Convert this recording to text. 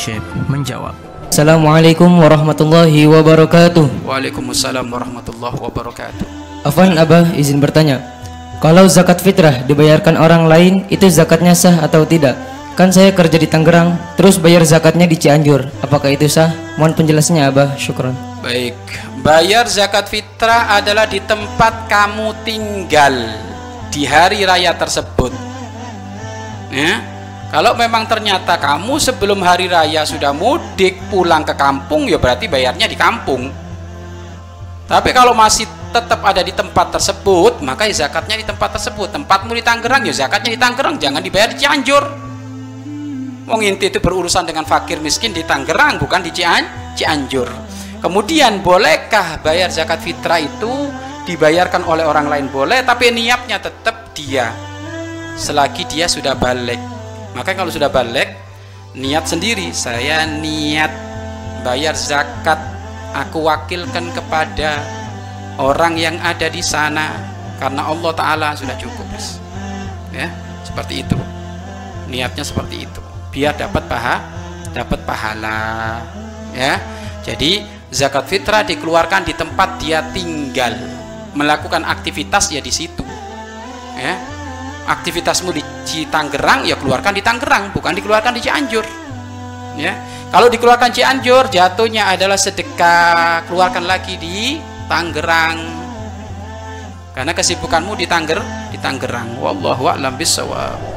Syekh menjawab. Assalamualaikum warahmatullahi wabarakatuh. Waalaikumsalam warahmatullahi wabarakatuh. Afwan Abah izin bertanya. Kalau zakat fitrah dibayarkan orang lain itu zakatnya sah atau tidak? Kan saya kerja di Tangerang, terus bayar zakatnya di Cianjur. Apakah itu sah? Mohon penjelasannya Abah. Syukran. Baik, bayar zakat fitrah adalah di tempat kamu tinggal di hari raya tersebut. Ya, kalau memang ternyata kamu sebelum hari raya sudah mudik pulang ke kampung, ya berarti bayarnya di kampung. Tapi kalau masih tetap ada di tempat tersebut, maka ya zakatnya di tempat tersebut. Tempatmu di Tangerang, ya zakatnya di Tangerang, jangan dibayar di Cianjur. Wong inti itu berurusan dengan fakir miskin di Tangerang, bukan di Cian Cianjur. Kemudian bolehkah bayar zakat fitrah itu dibayarkan oleh orang lain boleh, tapi niatnya tetap dia. Selagi dia sudah balik maka kalau sudah balik niat sendiri. Saya niat bayar zakat. Aku wakilkan kepada orang yang ada di sana. Karena Allah Ta'ala sudah cukup ya seperti itu. Niatnya seperti itu. Biar dapat paha dapat pahala. Ya jadi zakat fitrah dikeluarkan di tempat dia tinggal. Melakukan aktivitas ya di situ. Ya aktivitasmu di, Tangerang ya keluarkan di Tangerang bukan dikeluarkan di Cianjur. Ya. Kalau dikeluarkan Cianjur jatuhnya adalah sedekah keluarkan lagi di Tangerang. Karena kesibukanmu di Tangger di Tangerang. Wallahu a'lam bishawab